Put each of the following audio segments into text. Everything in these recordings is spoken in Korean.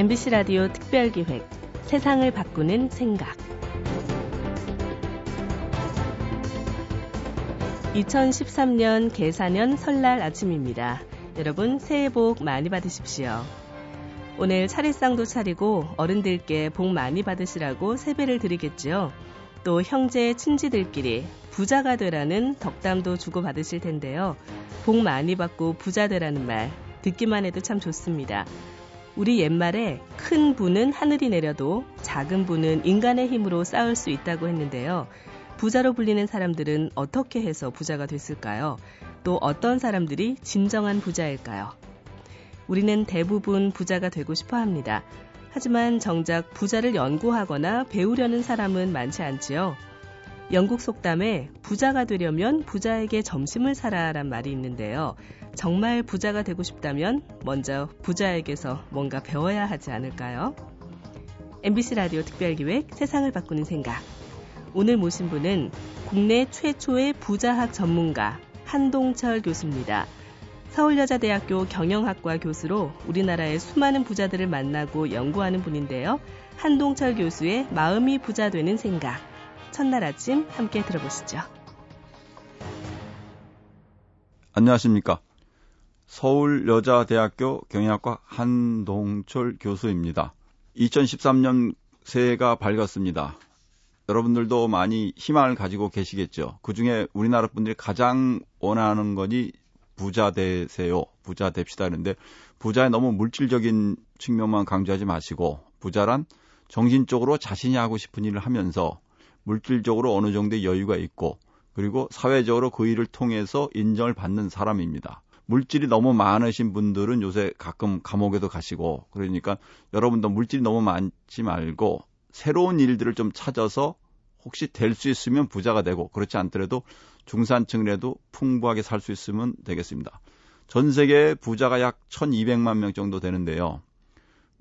MBC 라디오 특별기획 세상을 바꾸는 생각 2013년 계사년 설날 아침입니다. 여러분 새해 복 많이 받으십시오. 오늘 차례상도 차리고 어른들께 복 많이 받으시라고 세배를 드리겠지요. 또 형제 친지들끼리 부자가 되라는 덕담도 주고받으실 텐데요. 복 많이 받고 부자 되라는 말 듣기만 해도 참 좋습니다. 우리 옛말에 큰 부는 하늘이 내려도 작은 부는 인간의 힘으로 쌓을 수 있다고 했는데요. 부자로 불리는 사람들은 어떻게 해서 부자가 됐을까요? 또 어떤 사람들이 진정한 부자일까요? 우리는 대부분 부자가 되고 싶어 합니다. 하지만 정작 부자를 연구하거나 배우려는 사람은 많지 않지요. 영국 속담에 부자가 되려면 부자에게 점심을 사라란 말이 있는데요. 정말 부자가 되고 싶다면 먼저 부자에게서 뭔가 배워야 하지 않을까요? MBC 라디오 특별기획 세상을 바꾸는 생각. 오늘 모신 분은 국내 최초의 부자학 전문가 한동철 교수입니다. 서울여자대학교 경영학과 교수로 우리나라의 수많은 부자들을 만나고 연구하는 분인데요. 한동철 교수의 마음이 부자 되는 생각. 첫날 아침 함께 들어보시죠. 안녕하십니까. 서울여자대학교 경영학과 한동철 교수입니다. 2013년 새해가 밝았습니다. 여러분들도 많이 희망을 가지고 계시겠죠. 그 중에 우리나라 분들이 가장 원하는 것이 부자 되세요. 부자 됩시다. 그런데 부자의 너무 물질적인 측면만 강조하지 마시고 부자란 정신적으로 자신이 하고 싶은 일을 하면서 물질적으로 어느 정도의 여유가 있고 그리고 사회적으로 그 일을 통해서 인정을 받는 사람입니다. 물질이 너무 많으신 분들은 요새 가끔 감옥에도 가시고 그러니까 여러분도 물질이 너무 많지 말고 새로운 일들을 좀 찾아서 혹시 될 수 있으면 부자가 되고 그렇지 않더라도 중산층이라도 풍부하게 살 수 있으면 되겠습니다. 전 세계 부자가 약 1200만 명 정도 되는데요.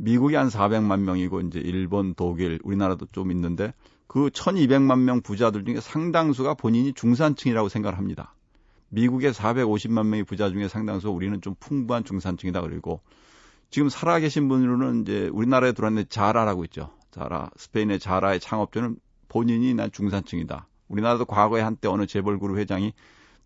미국이 한 400만 명이고 이제 일본, 독일, 우리나라도 좀 있는데 그 1200만 명 부자들 중에 상당수가 본인이 중산층이라고 생각을 합니다. 미국의 450만 명의 부자 중에 상당수 우리는 좀 풍부한 중산층이다 그리고 지금 살아계신 분으로는 이제 우리나라에 들어왔는 자라라고 있죠. 자라 스페인의 자라의 창업주는 본인이 난 중산층이다. 우리나라도 과거에 한때 어느 재벌그룹 회장이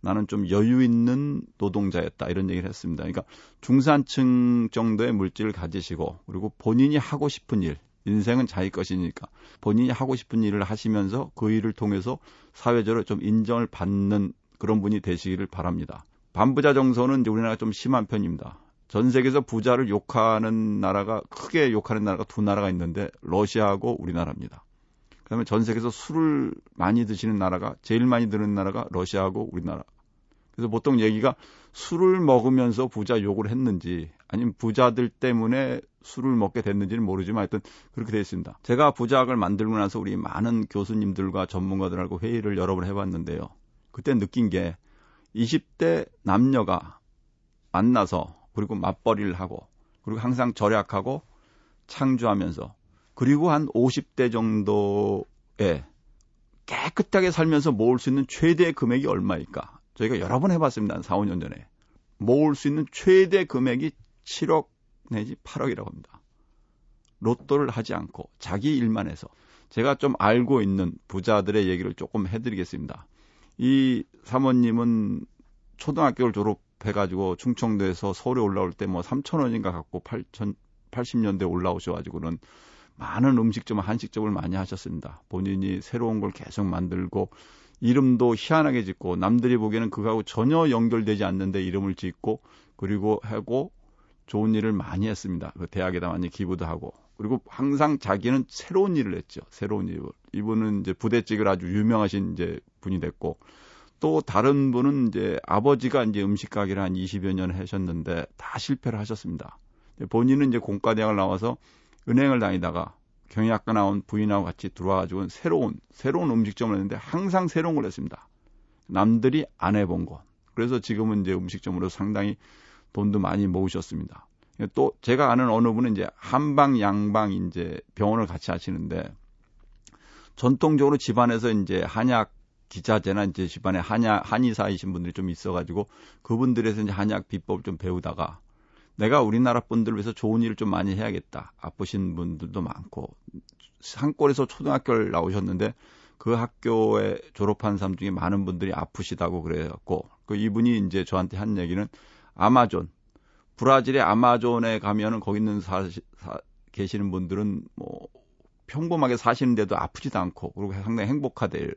나는 좀 여유 있는 노동자였다 이런 얘기를 했습니다. 그러니까 중산층 정도의 물질을 가지시고 그리고 본인이 하고 싶은 일 인생은 자기 것이니까 본인이 하고 싶은 일을 하시면서 그 일을 통해서 사회적으로 좀 인정을 받는 그런 분이 되시기를 바랍니다. 반부자 정서는 이제 우리나라가 좀 심한 편입니다. 전 세계에서 부자를 욕하는 나라가 크게 욕하는 나라가 두 나라가 있는데 러시아하고 우리나라입니다. 그다음에 전 세계에서 술을 많이 드시는 나라가 제일 많이 드는 나라가 러시아하고 우리나라. 그래서 보통 얘기가 술을 먹으면서 부자 욕을 했는지 아니면 부자들 때문에 술을 먹게 됐는지는 모르지만 하여튼 그렇게 되어 있습니다. 제가 부자학을 만들고 나서 우리 많은 교수님들과 전문가들하고 회의를 여러 번 해봤는데요. 그때 느낀 게 20대 남녀가 만나서 그리고 맞벌이를 하고 그리고 항상 절약하고 창조하면서 그리고 한 50대 정도에 깨끗하게 살면서 모을 수 있는 최대 금액이 얼마일까? 저희가 여러 번 해봤습니다. 한 4, 5년 전에. 모을 수 있는 최대 금액이 7억 내지 8억이라고 합니다. 로또를 하지 않고 자기 일만 해서. 제가 좀 알고 있는 부자들의 얘기를 조금 해드리겠습니다. 이 사모님은 초등학교를 졸업해가지고 충청도에서 서울에 올라올 때 뭐 3천 원인가 갖고 8천 80년대 올라오셔가지고는 많은 음식점, 한식점을 많이 하셨습니다. 본인이 새로운 걸 계속 만들고 이름도 희한하게 짓고 남들이 보기에는 그거하고 전혀 연결되지 않는데 이름을 짓고 그리고 하고 좋은 일을 많이 했습니다. 그 대학에다 많이 기부도 하고 그리고 항상 자기는 새로운 일을 했죠. 새로운 일을. 이분은 이제 부대찌개를 아주 유명하신 이제 분이 됐고 또 다른 분은 이제 아버지가 이제 음식 가게를 한 20여 년 하셨는데 다 실패를 하셨습니다. 본인은 이제 공과대학을 나와서 은행을 다니다가 경영학과 나온 부인하고 같이 들어와가지고 새로운 새로운 음식점을 했는데 항상 새로운 걸 했습니다. 남들이 안 해본 것. 그래서 지금은 이제 음식점으로 상당히 돈도 많이 모으셨습니다. 또 제가 아는 어느 분은 이제 한방 양방 이제 병원을 같이 하시는데 전통적으로 집안에서 이제 한약 기자재나 이제 집안에 한약 한의사이신 분들이 좀 있어가지고 그분들에서 이제 한약 비법을 좀 배우다가 내가 우리나라 분들을 위해서 좋은 일을 좀 많이 해야겠다. 아프신 분들도 많고 산골에서 초등학교를 나오셨는데 그 학교에 졸업한 사람 중에 많은 분들이 아프시다고 그래갖고 그 이분이 이제 저한테 한 얘기는 아마존 브라질의 아마존에 가면은 거기 있는 사, 사, 계시는 분들은 뭐 평범하게 사시는데도 아프지도 않고 그리고 상당히 행복하대요.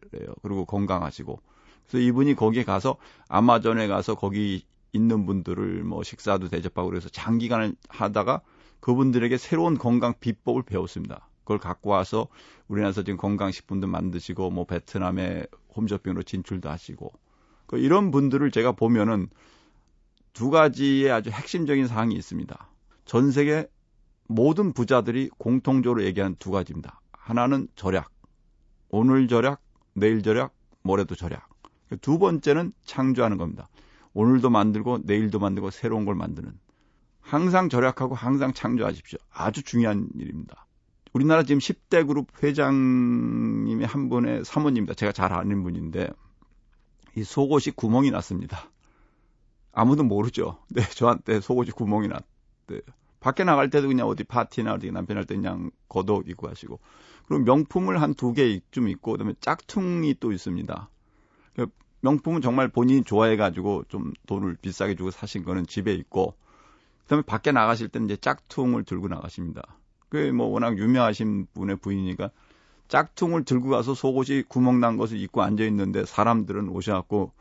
그리고 건강하시고 그래서 이분이 거기에 가서 아마존에 가서 거기 있는 분들을 뭐 식사도 대접하고 그래서 장기간을 하다가 그분들에게 새로운 건강 비법을 배웠습니다. 그걸 갖고 와서 우리나라에서 지금 건강식품도 만드시고 뭐 베트남에 홈쇼핑으로 진출도 하시고 그 이런 분들을 제가 보면은 두 가지의 아주 핵심적인 사항이 있습니다. 전 세계 모든 부자들이 공통적으로 얘기하는 두 가지입니다. 하나는 절약. 오늘 절약, 내일 절약, 모레도 절약. 두 번째는 창조하는 겁니다. 오늘도 만들고 내일도 만들고 새로운 걸 만드는. 항상 절약하고 항상 창조하십시오. 아주 중요한 일입니다. 우리나라 지금 10대 그룹 회장님이 한 분의 사모님입니다. 제가 잘 아는 분인데 이 속옷이 구멍이 났습니다. 아무도 모르죠. 네, 저한테 속옷이 구멍이 났대요. 밖에 나갈 때도 그냥 어디 파티나 어디 남편 할 때 그냥 겉옷 입고 하시고 그리고 명품을 한 두 개좀 있고 그 다음에 짝퉁이 또 있습니다. 그 명품은 정말 본인이 좋아해가지고 좀 돈을 비싸게 주고 사신 거는 집에 있고 그 다음에 밖에 나가실 때는 이제 짝퉁을 들고 나가십니다. 그게 뭐 워낙 유명하신 분의 부인이니까 짝퉁을 들고 가서 속옷이 구멍 난 것을 입고 앉아 있는데 사람들은 오셔갖고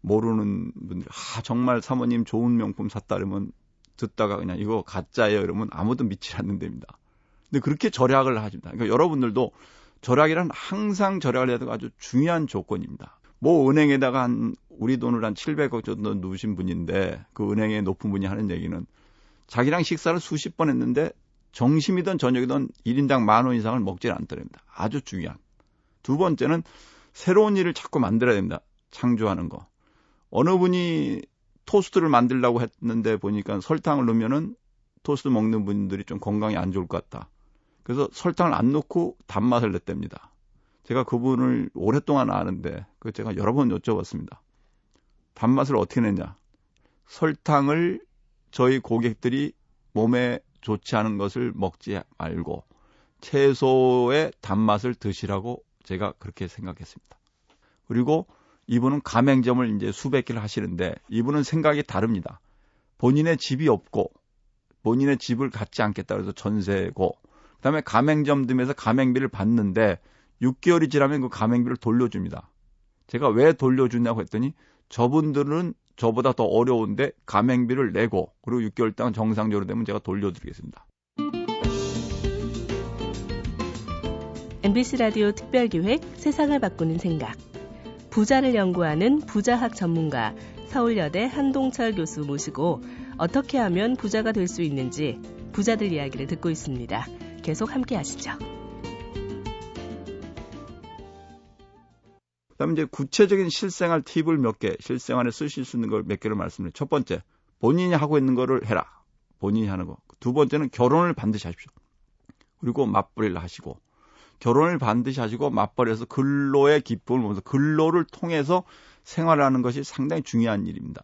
모르는 분들이 아 정말 사모님 좋은 명품 샀다 그러면 듣다가 그냥 이거 가짜예요 이러면 아무도 믿지 않는 데입니다. 근데 그렇게 절약을 하십니다. 그러니까 여러분들도 절약이란 항상 절약을 되고 아주 중요한 조건입니다. 뭐 은행에다가 한 우리 돈을 한 700억 정도 넣으신 분인데 그 은행에 높은 분이 하는 얘기는 자기랑 식사를 수십 번 했는데 정심이든 저녁이든 1인당 만 원 이상을 먹질 않더랍니다. 아주 중요한. 두 번째는 새로운 일을 자꾸 만들어야 됩니다. 창조하는 거. 어느 분이 토스트를 만들려고 했는데 보니까 설탕을 넣으면은 토스트 먹는 분들이 좀 건강이 안 좋을 것 같다. 그래서 설탕을 안 넣고 단맛을 냈답니다. 제가 그분을 오랫동안 아는데 그 제가 여러 번 여쭤봤습니다. 단맛을 어떻게 냈냐? 설탕을 저희 고객들이 몸에 좋지 않은 것을 먹지 말고 채소의 단맛을 드시라고 제가 그렇게 생각했습니다. 그리고 이분은 가맹점을 이제 수백 개를 하시는데 이분은 생각이 다릅니다. 본인의 집이 없고 본인의 집을 갖지 않겠다 그래서 전세고 그다음에 가맹점 등에서 가맹비를 받는데 6개월이 지나면 그 가맹비를 돌려줍니다. 제가 왜 돌려주냐고 했더니 저분들은 저보다 더 어려운데 가맹비를 내고 그리고 6개월 동안 정상적으로 되면 제가 돌려드리겠습니다. MBC 라디오 특별기획 세상을 바꾸는 생각 부자를 연구하는 부자학 전문가 서울여대 한동철 교수 모시고 어떻게 하면 부자가 될 수 있는지 부자들 이야기를 듣고 있습니다. 계속 함께 하시죠. 그다음에 이제 구체적인 실생활 팁을 몇 개, 실생활에 쓰실 수 있는 걸 몇 개를 말씀드려요. 첫 번째, 본인이 하고 있는 거를 해라. 본인이 하는 거. 두 번째는 결혼을 반드시 하십시오. 그리고 맞벌이를 하시고 결혼을 반드시 하시고 맞벌이해서 근로의 기쁨을 보면서 근로를 통해서 생활하는 것이 상당히 중요한 일입니다.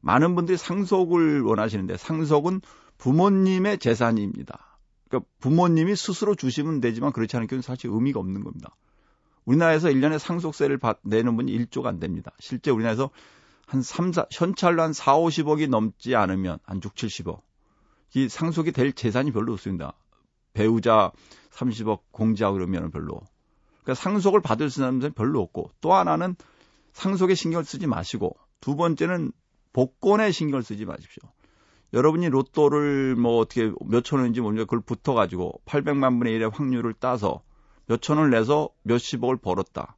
많은 분들이 상속을 원하시는데 상속은 부모님의 재산입니다. 그러니까 부모님이 스스로 주시면 되지만 그렇지 않은 경우는 사실 의미가 없는 겁니다. 우리나라에서 1년에 상속세를 받, 내는 분이 1조가 안 됩니다. 실제 우리나라에서 한 3, 4, 현찰로 한 4, 50억이 넘지 않으면 한 6, 70억. 이 상속이 될 재산이 별로 없습니다. 배우자 30억 공제하고 그러면 별로. 그러니까 상속을 받을 사람들은 별로 없고 또 하나는 상속에 신경을 쓰지 마시고 두 번째는 복권에 신경을 쓰지 마십시오. 여러분이 로또를 뭐 어떻게 몇천 원인지 모르니까 그걸 붙어가지고 800만 분의 1의 확률을 따서 몇천 원을 내서 몇십억을 벌었다.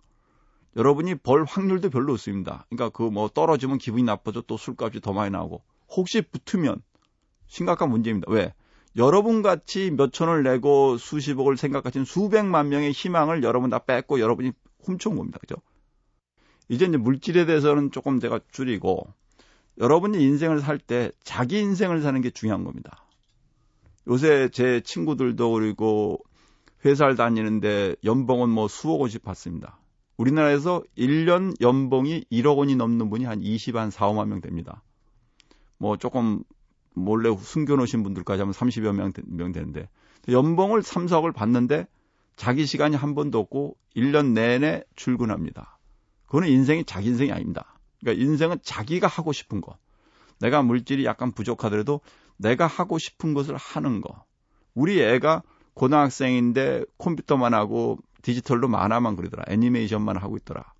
여러분이 벌 확률도 별로 없습니다. 그러니까 그 뭐 떨어지면 기분이 나빠져 또 술값이 더 많이 나오고 혹시 붙으면 심각한 문제입니다. 왜? 여러분 같이 몇천 원을 내고 수십억을 생각하시는 수백만 명의 희망을 여러분 다 뺏고 여러분이 훔쳐온 겁니다. 그죠? 이제 이제 물질에 대해서는 조금 제가 줄이고 여러분이 인생을 살 때 자기 인생을 사는 게 중요한 겁니다. 요새 제 친구들도 그리고 회사를 다니는데 연봉은 뭐 수억 원씩 받습니다. 우리나라에서 1년 연봉이 1억 원이 넘는 분이 한 20, 한 4, 5만 명 됩니다. 뭐 조금 몰래 숨겨놓으신 분들까지 하면 30여 명, 명 되는데 연봉을 3, 4억을 받는데 자기 시간이 한 번도 없고 1년 내내 출근합니다. 그거는 인생이 자기 인생이 아닙니다. 그러니까 인생은 자기가 하고 싶은 거. 내가 물질이 약간 부족하더라도 내가 하고 싶은 것을 하는 거. 우리 애가 고등학생인데 컴퓨터만 하고 디지털로 만화만 그리더라. 애니메이션만 하고 있더라.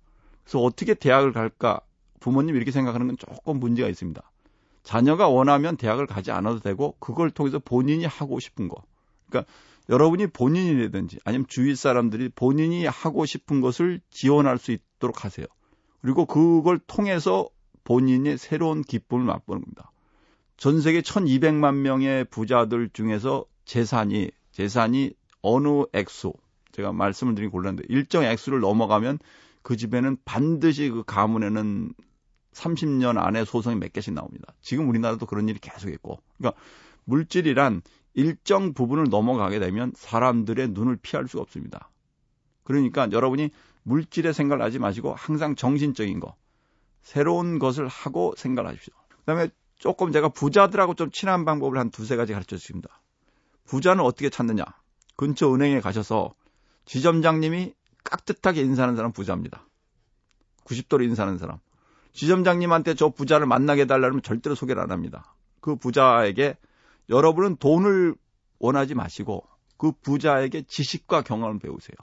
그래서 어떻게 대학을 갈까? 부모님 이렇게 생각하는 건 조금 문제가 있습니다. 자녀가 원하면 대학을 가지 않아도 되고 그걸 통해서 본인이 하고 싶은 거. 그러니까 여러분이 본인이라든지 아니면 주위 사람들이 본인이 하고 싶은 것을 지원할 수 있도록 하세요. 그리고 그걸 통해서 본인의 새로운 기쁨을 맛보는 겁니다. 전 세계 1200만 명의 부자들 중에서 재산이 재산이 어느 액수 제가 말씀을 드린 곤란한데 일정 액수를 넘어가면 그 집에는 반드시 그 가문에는 30년 안에 소송이 몇 개씩 나옵니다. 지금 우리나라도 그런 일이 계속 있고. 그러니까 물질이란 일정 부분을 넘어가게 되면 사람들의 눈을 피할 수가 없습니다. 그러니까 여러분이 물질의 생각을 하지 마시고 항상 정신적인 거, 새로운 것을 하고 생각을 하십시오. 그 다음에 조금 제가 부자들하고 좀 친한 방법을 한 두세 가지 가르쳐 주십니다. 부자는 어떻게 찾느냐? 근처 은행에 가셔서 지점장님이 깍듯하게 인사하는 사람 부자입니다. 90도로 인사하는 사람. 지점장님한테 저 부자를 만나게 해달라면 절대로 소개를 안 합니다. 그 부자에게 여러분은 돈을 원하지 마시고 그 부자에게 지식과 경험을 배우세요.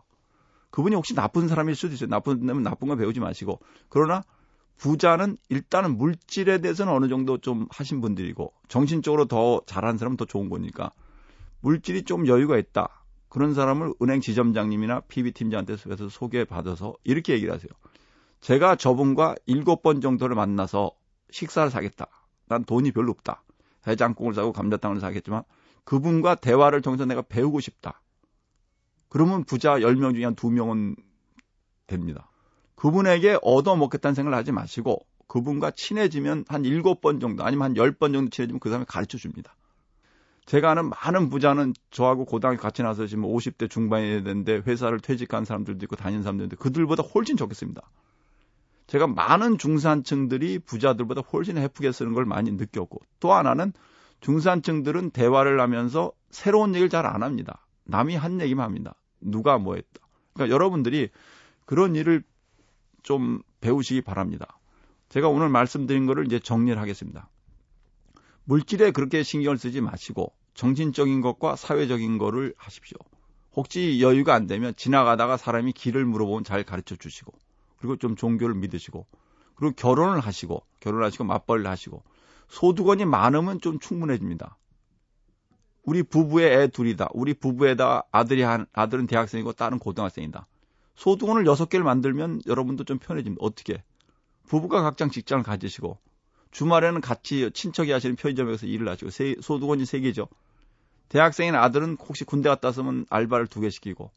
그분이 혹시 나쁜 사람일 수도 있어요. 나쁜 면 나쁜 거 배우지 마시고 그러나 부자는 일단은 물질에 대해서는 어느 정도 좀 하신 분들이고 정신적으로 더 잘하는 사람은 더 좋은 거니까 물질이 좀 여유가 있다. 그런 사람을 은행 지점장님이나 PB 팀장한테 서 소개받아서 이렇게 얘기를 하세요. 제가 저분과 일곱 번 정도를 만나서 식사를 사겠다. 난 돈이 별로 없다. 해장국을 사고 감자탕을 사겠지만 그분과 대화를 통해서 내가 배우고 싶다. 그러면 부자 10명 중에 한 2명은 됩니다. 그분에게 얻어먹겠다는 생각을 하지 마시고 그분과 친해지면 한 7번 정도 아니면 한 10번 정도 친해지면 그 사람이 가르쳐 줍니다. 제가 아는 많은 부자는 저하고 고등학교 같이 나서 지금 50대 중반이 됐는데 회사를 퇴직한 사람들도 있고 다니는 사람들도 있는데 그들보다 훨씬 좋겠습니다. 제가 많은 중산층들이 부자들보다 훨씬 해프게 쓰는 걸 많이 느꼈고 또 하나는 중산층들은 대화를 하면서 새로운 얘기를 잘 안 합니다. 남이 한 얘기만 합니다. 누가 뭐 했다. 그러니까 여러분들이 그런 일을 좀 배우시기 바랍니다. 제가 오늘 말씀드린 거를 이제 정리를 하겠습니다. 물질에 그렇게 신경을 쓰지 마시고 정신적인 것과 사회적인 거를 하십시오. 혹시 여유가 안 되면 지나가다가 사람이 길을 물어보면 잘 가르쳐 주시고 그리고 좀 종교를 믿으시고 그리고 결혼을 하시고 결혼하시고 맞벌이를 하시고 소득원이 많으면 좀 충분해집니다. 우리 부부의 애 둘이다. 우리 부부에다 아들이 한 아들은 대학생이고 딸은 고등학생이다. 소득원을 여섯 개를 만들면 여러분도 좀 편해집니다. 어떻게? 부부가 각장 직장을 가지시고 주말에는 같이 친척이 하시는 편의점에 서 일을 하시고 세, 소득원이 세 개죠. 대학생인 아들은 혹시 군대 갔다 왔으면 알바를 두 개 시키고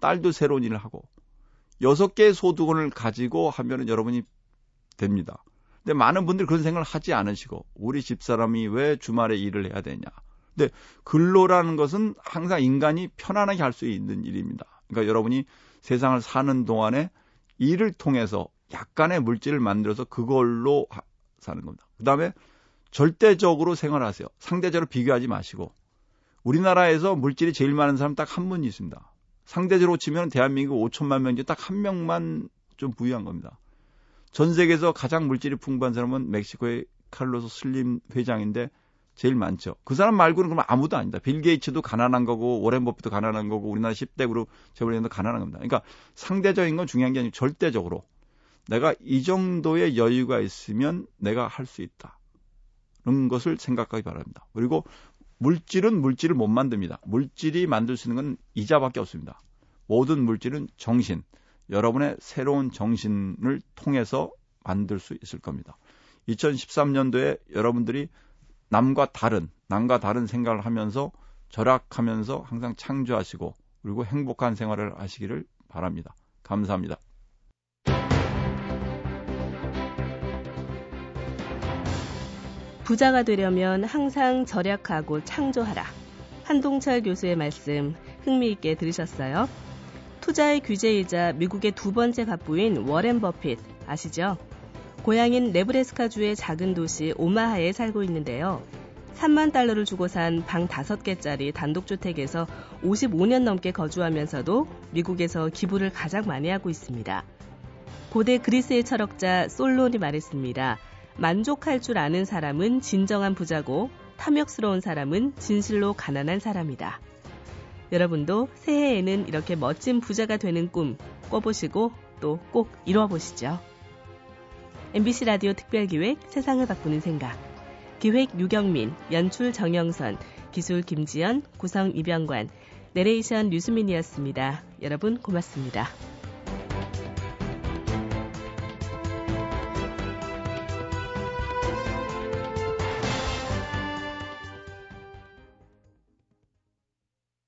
딸도 새로운 일을 하고 여섯 개의 소득원을 가지고 하면은 여러분이 됩니다. 근데 많은 분들이 그런 생각을 하지 않으시고 우리 집사람이 왜 주말에 일을 해야 되냐. 근데 근로라는 것은 항상 인간이 편안하게 할 수 있는 일입니다. 그러니까 여러분이 세상을 사는 동안에 일을 통해서 약간의 물질을 만들어서 그걸로 하, 사는 겁니다. 그 다음에 절대적으로 생활하세요. 상대적으로 비교하지 마시고 우리나라에서 물질이 제일 많은 사람 딱 한분 있습니다. 상대적으로 치면 대한민국 5천만 명 중에 딱 한 명만 좀 부유한 겁니다. 전 세계에서 가장 물질이 풍부한 사람은 멕시코의 칼로스 슬림 회장인데 제일 많죠. 그 사람 말고는 그럼 아무도 아니다. 빌 게이츠도 가난한 거고 오렌 버핏도 가난한 거고 우리나라 10대 그룹 재벌리도 가난한 겁니다. 그러니까 상대적인 건 중요한 게 아니고 절대적으로 내가 이 정도의 여유가 있으면 내가 할 수 있다. 그런 것을 생각하기 바랍니다. 그리고 물질은 물질을 못 만듭니다. 물질이 만들 수 있는 건 이자밖에 없습니다. 모든 물질은 정신, 여러분의 새로운 정신을 통해서 만들 수 있을 겁니다. 2013년도에 여러분들이 남과 다른, 남과 다른 생각을 하면서 절약하면서 항상 창조하시고 그리고 행복한 생활을 하시기를 바랍니다. 감사합니다. 부자가 되려면 항상 절약하고 창조하라. 한동철 교수의 말씀 흥미있게 들으셨어요? 투자의 규제이자 미국의 두 번째 갑부인 워렌 버핏 아시죠? 고향인 네브래스카주의 작은 도시 오마하에 살고 있는데요. 3만 달러를 주고 산 방 5개짜리 단독주택에서 55년 넘게 거주하면서도 미국에서 기부를 가장 많이 하고 있습니다. 고대 그리스의 철학자 솔론이 말했습니다. 만족할 줄 아는 사람은 진정한 부자고 탐욕스러운 사람은 진실로 가난한 사람이다. 여러분도 새해에는 이렇게 멋진 부자가 되는 꿈 꿔보시고 또 꼭 이뤄보시죠. MBC 라디오 특별기획 세상을 바꾸는 생각. 기획 유경민, 연출 정영선, 기술 김지연, 구성 이병관, 내레이션 류수민이었습니다. 여러분 고맙습니다.